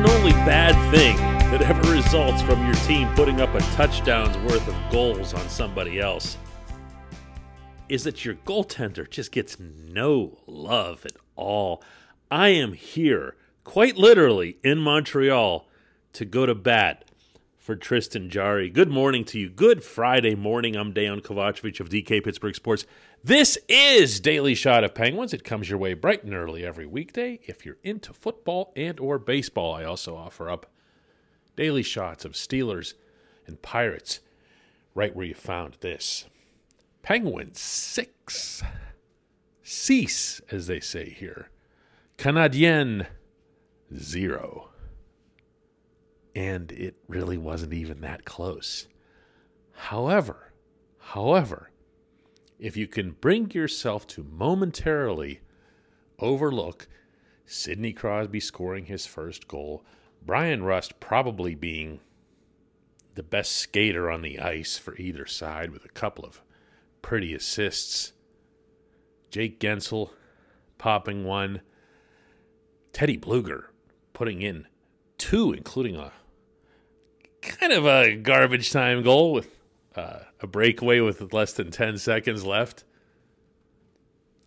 And only bad thing that ever results from your team putting up a touchdown's worth of goals on somebody else is that your goaltender just gets no love at all. I am here, quite literally, in Montreal to go to bat for Tristan Jarry. Good morning to you. Good Friday morning. I'm Dejan Kovacevic of DK Pittsburgh Sports. This is Daily Shot of Penguins. It comes your way bright and early every weekday. If you're into football and or baseball, I also offer up daily shots of Steelers and Pirates right where you found this. Penguins 6. Cease, as they say here. Canadien 0. And it really wasn't even that close. However, however, if you can bring yourself to momentarily overlook Sidney Crosby scoring his first goal, Bryan Rust probably being the best skater on the ice for either side with a couple of pretty assists. Jake Guentzel popping one. Teddy Blueger putting in two, including a kind of a garbage time goal with uh, a breakaway with less than 10 seconds left.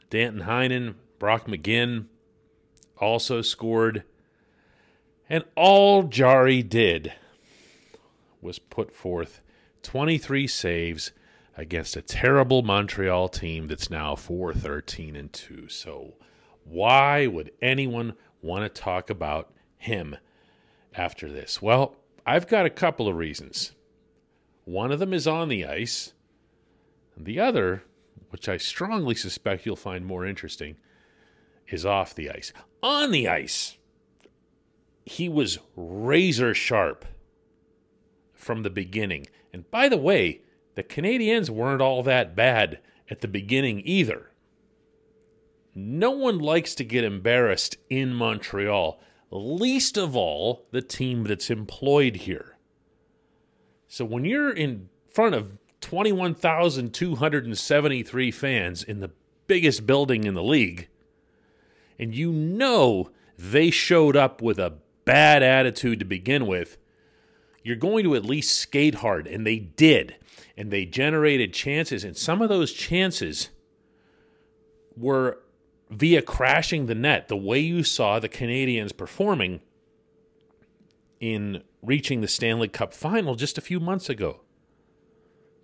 Danton Heinen, Brock McGinn also scored. And all Jarry did was put forth 23 saves against a terrible Montreal team that's now 4 13 and 2. So, why would anyone want to talk about him after this? Well, I've got a couple of reasons. One of them is on the ice, and the other, which I strongly suspect you'll find more interesting, is off the ice. On the ice, he was razor sharp from the beginning. And by the way, the Canadians weren't all that bad at the beginning either. No one likes to get embarrassed in Montreal, least of all the team that's employed here. So when you're in front of 21,273 fans in the biggest building in the league, and you know they showed up with a bad attitude to begin with, you're going to at least skate hard. And they did. And they generated chances. And some of those chances were via crashing the net, the way you saw the Canadians performing in reaching the Stanley Cup final just a few months ago.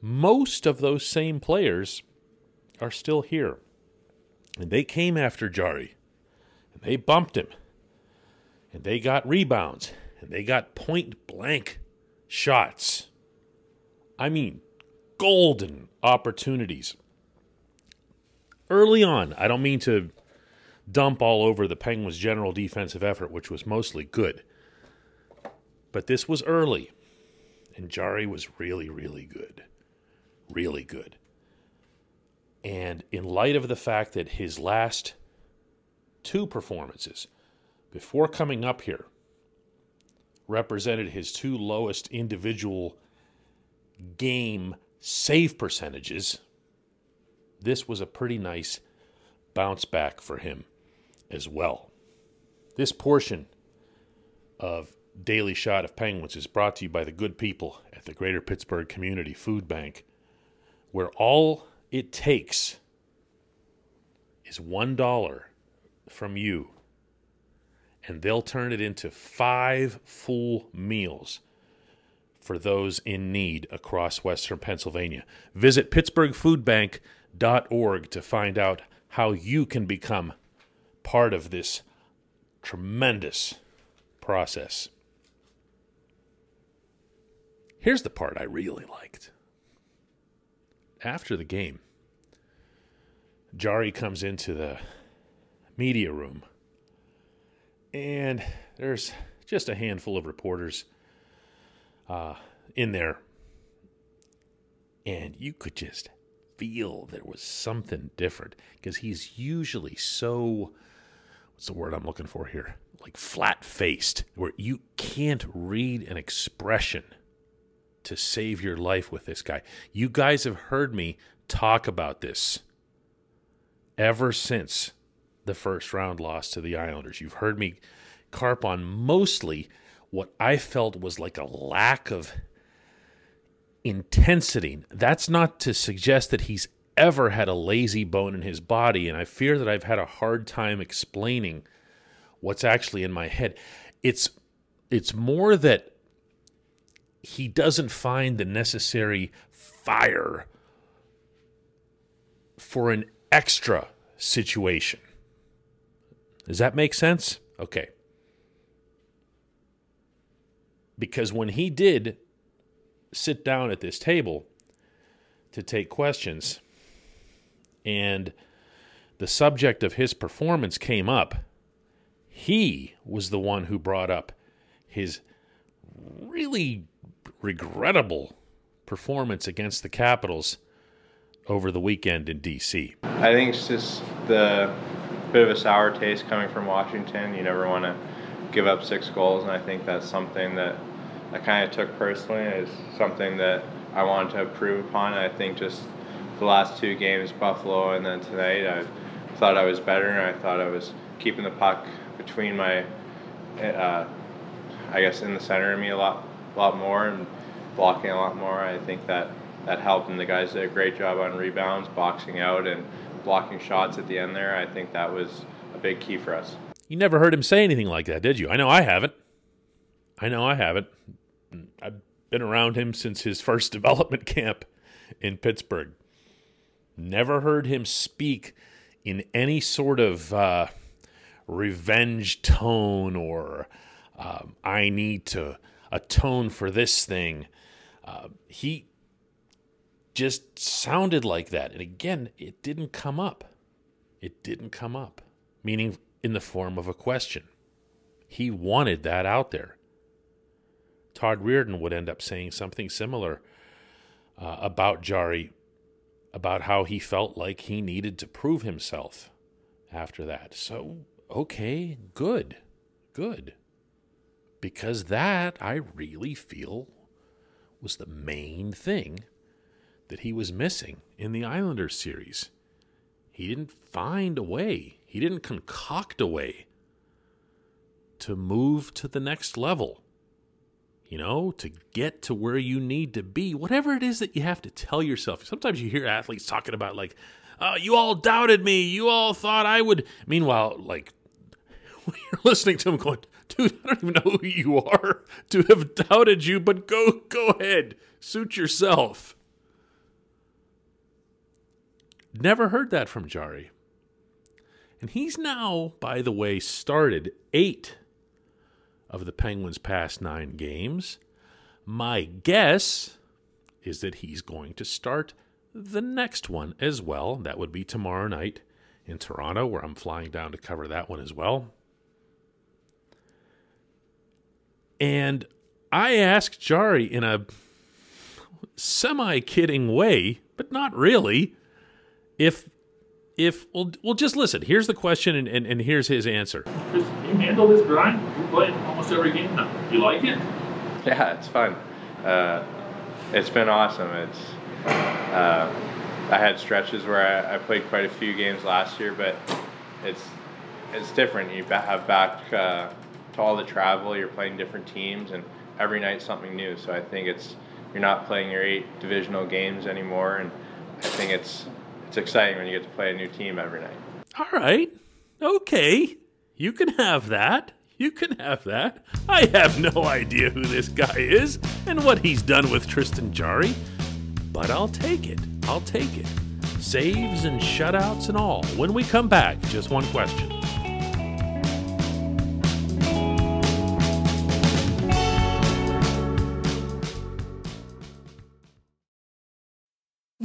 Most of those same players are still here. And they came after Jarry. And they bumped him. And they got rebounds. And they got point blank shots. I mean, golden opportunities. Early on, I don't mean to dump all over the Penguins' general defensive effort, which was mostly good. But this was early, and Jarry was really, really good. Really good. And in light of the fact that his last two performances before coming up here represented his two lowest individual game save percentages, this was a pretty nice bounce back for him as well. This portion of Daily Shot of Penguins is brought to you by the good people at the Greater Pittsburgh Community Food Bank, where all it takes is $1 from you and they'll turn it into five full meals for those in need across Western Pennsylvania. Visit PittsburghFoodBank.org to find out how you can become part of this tremendous process. Here's the part I really liked. After the game, Jarry comes into the media room, and there's just a handful of reporters uh, in there, and you could just feel there was something different because he's usually so what's the word I'm looking for here? Like flat faced, where you can't read an expression to save your life with this guy. You guys have heard me talk about this ever since the first round loss to the Islanders. You've heard me carp on mostly what I felt was like a lack of intensity. That's not to suggest that he's ever had a lazy bone in his body, and I fear that I've had a hard time explaining what's actually in my head. It's it's more that he doesn't find the necessary fire for an extra situation. Does that make sense? Okay. Because when he did sit down at this table to take questions and the subject of his performance came up, he was the one who brought up his really regrettable performance against the Capitals over the weekend in D.C. I think it's just the bit of a sour taste coming from Washington. You never want to give up six goals, and I think that's something that I kind of took personally as something that I wanted to improve upon. I think just the last two games, Buffalo and then tonight, I thought I was better, and I thought I was keeping the puck between my, uh, I guess, in the center of me a lot lot more and blocking a lot more. I think that that helped, and the guys did a great job on rebounds, boxing out, and blocking shots at the end there. I think that was a big key for us. You never heard him say anything like that, did you? I know I haven't. I know I haven't. I've been around him since his first development camp in Pittsburgh. Never heard him speak in any sort of uh, revenge tone or um, I need to atone for this thing. Uh, he just sounded like that. And again, it didn't come up. It didn't come up, meaning in the form of a question. He wanted that out there. Todd Reirden would end up saying something similar uh, about Jarry, about how he felt like he needed to prove himself after that. So, okay, good, good because that I really feel was the main thing that he was missing in the Islanders series. He didn't find a way, he didn't concoct a way to move to the next level. You know, to get to where you need to be, whatever it is that you have to tell yourself. Sometimes you hear athletes talking about, like, oh, you all doubted me. You all thought I would. Meanwhile, like, you're listening to him going, dude, I don't even know who you are to have doubted you, but go go ahead. Suit yourself. Never heard that from Jarry. And he's now, by the way, started eight of the Penguins' past nine games. My guess is that he's going to start the next one as well. That would be tomorrow night in Toronto, where I'm flying down to cover that one as well. And I asked Jarry in a semi kidding way, but not really, if if well, well just listen. Here's the question, and, and, and here's his answer. Chris, you handle this grind? you play playing almost every game now. You like it? Yeah, it's fun. Uh, it's been awesome. It's uh, I had stretches where I, I, played quite a few games last year, but it's it's different. You have back uh, to all the travel, you're playing different teams, and every night something new. So I think it's you're not playing your eight divisional games anymore, and I think it's it's exciting when you get to play a new team every night. All right, okay, you can have that. You can have that. I have no idea who this guy is and what he's done with Tristan Jarry, but I'll take it. I'll take it. Saves and shutouts and all. When we come back, just one question.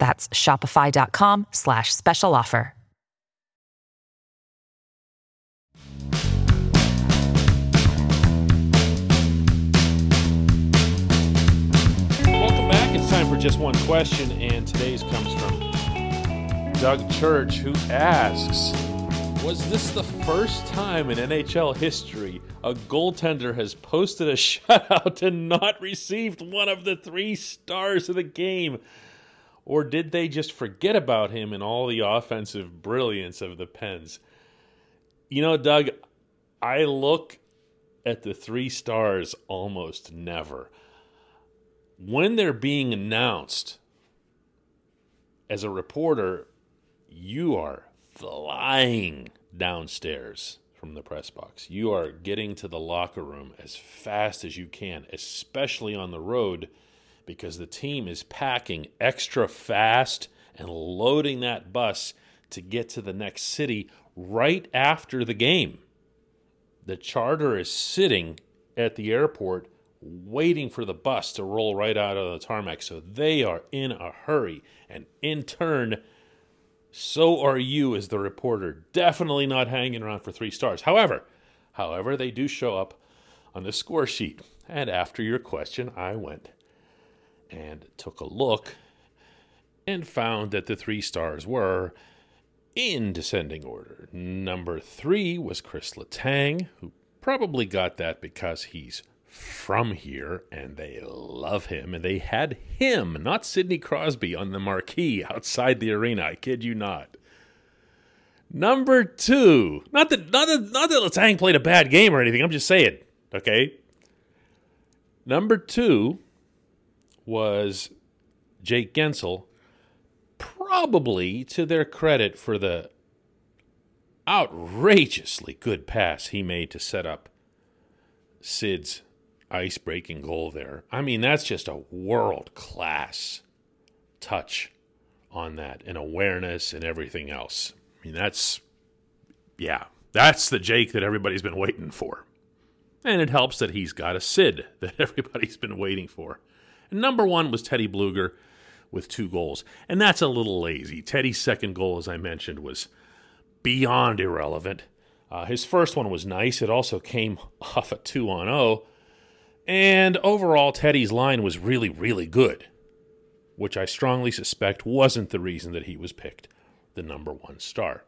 That's shopify.com slash special offer. Welcome back. It's time for just one question, and today's comes from Doug Church, who asks Was this the first time in NHL history a goaltender has posted a shutout and not received one of the three stars of the game? Or did they just forget about him and all the offensive brilliance of the Pens? You know, Doug, I look at the three stars almost never. When they're being announced as a reporter, you are flying downstairs from the press box. You are getting to the locker room as fast as you can, especially on the road because the team is packing extra fast and loading that bus to get to the next city right after the game. The charter is sitting at the airport waiting for the bus to roll right out of the tarmac. So they are in a hurry. And in turn, so are you as the reporter. Definitely not hanging around for three stars. However, however, they do show up on the score sheet. And after your question, I went and took a look and found that the three stars were in descending order. Number three was Chris Letang, who probably got that because he's from here and they love him. And they had him, not Sidney Crosby, on the marquee outside the arena. I kid you not. Number two, not that not that not that Letang played a bad game or anything. I'm just saying, okay. Number two was Jake Guentzel, probably to their credit for the outrageously good pass he made to set up Sid's ice breaking goal there. I mean, that's just a world class touch on that and awareness and everything else. I mean, that's, yeah, that's the Jake that everybody's been waiting for. And it helps that he's got a Sid that everybody's been waiting for. Number one was Teddy Blueger with two goals. And that's a little lazy. Teddy's second goal, as I mentioned, was beyond irrelevant. Uh, his first one was nice. It also came off a 2 on 0. And overall, Teddy's line was really, really good, which I strongly suspect wasn't the reason that he was picked the number one star.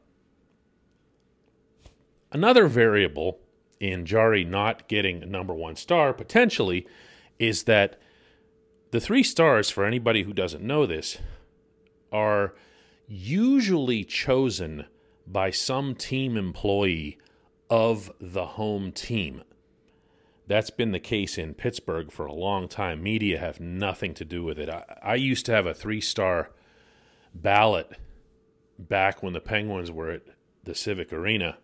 Another variable in Jarry not getting a number one star potentially is that the three stars, for anybody who doesn't know this, are usually chosen by some team employee of the home team. That's been the case in Pittsburgh for a long time. Media have nothing to do with it. I, I used to have a three star ballot back when the Penguins were at the Civic Arena,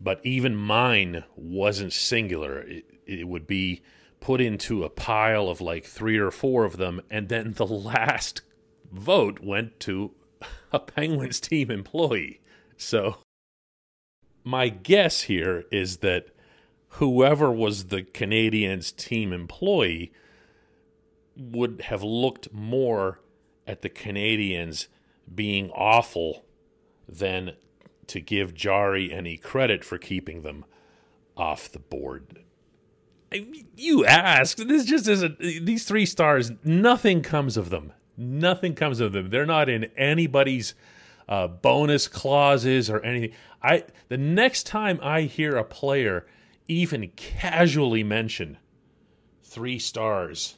but even mine wasn't singular. It, it would be put into a pile of like three or four of them, and then the last vote went to a Penguins team employee. So, my guess here is that whoever was the Canadiens team employee would have looked more at the Canadiens being awful than to give Jarry any credit for keeping them off the board. You ask. This just isn't. These three stars, nothing comes of them. Nothing comes of them. They're not in anybody's uh, bonus clauses or anything. I the next time I hear a player even casually mention three stars,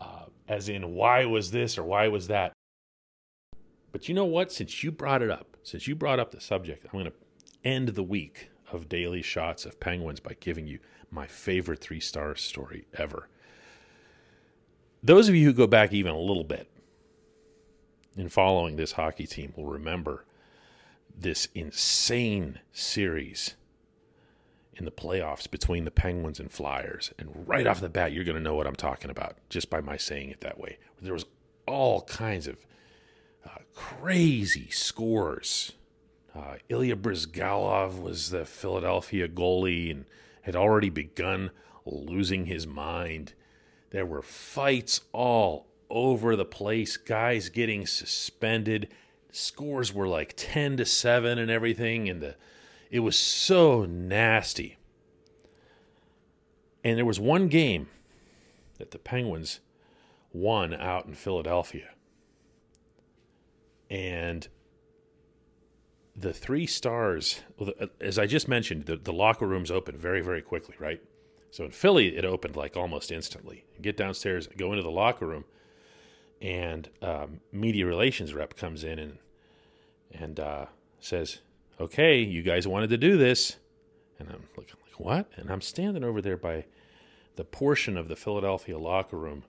uh, as in why was this or why was that. But you know what? Since you brought it up, since you brought up the subject, I'm going to end the week of daily shots of penguins by giving you my favorite three star story ever. Those of you who go back even a little bit in following this hockey team will remember this insane series in the playoffs between the Penguins and Flyers. And right off the bat, you're going to know what I'm talking about just by my saying it that way. There was all kinds of uh, crazy scores. Uh, Ilya Bryzgalov was the Philadelphia goalie and had already begun losing his mind. There were fights all over the place, guys getting suspended. Scores were like 10 to 7 and everything and the it was so nasty. And there was one game that the Penguins won out in Philadelphia. And the three stars, as I just mentioned, the, the locker rooms open very, very quickly, right? So in Philly, it opened like almost instantly. Get downstairs, go into the locker room, and um, media relations rep comes in and and uh, says, "Okay, you guys wanted to do this," and I'm like, like, "What?" And I'm standing over there by the portion of the Philadelphia locker room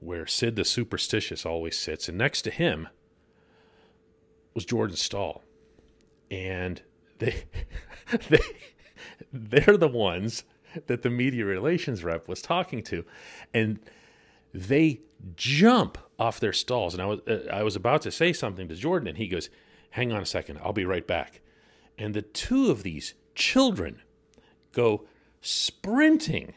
where Sid the Superstitious always sits, and next to him was Jordan Staal, and they they they're the ones that the media relations rep was talking to, and they jump off their stalls. And I was uh, I was about to say something to Jordan, and he goes, "Hang on a second, I'll be right back." And the two of these children go sprinting,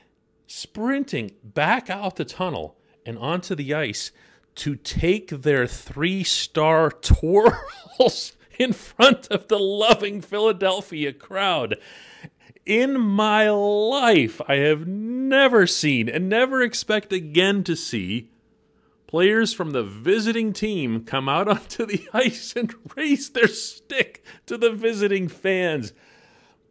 sprinting back out the tunnel and onto the ice to take their three star twirls in front of the loving Philadelphia crowd. In my life, I have never seen and never expect again to see players from the visiting team come out onto the ice and raise their stick to the visiting fans.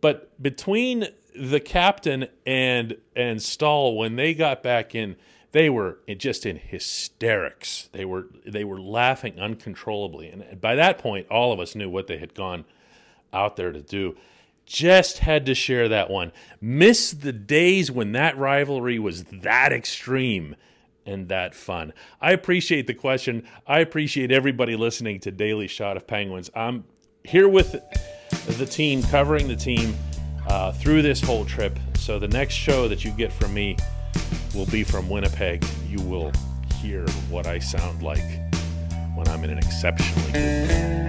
But between the captain and and Staal, when they got back in, they were just in hysterics. They were they were laughing uncontrollably, and by that point, all of us knew what they had gone out there to do. Just had to share that one. Miss the days when that rivalry was that extreme and that fun. I appreciate the question. I appreciate everybody listening to Daily Shot of Penguins. I'm here with the team, covering the team uh, through this whole trip. So the next show that you get from me will be from Winnipeg. You will hear what I sound like when I'm in an exceptionally good mood.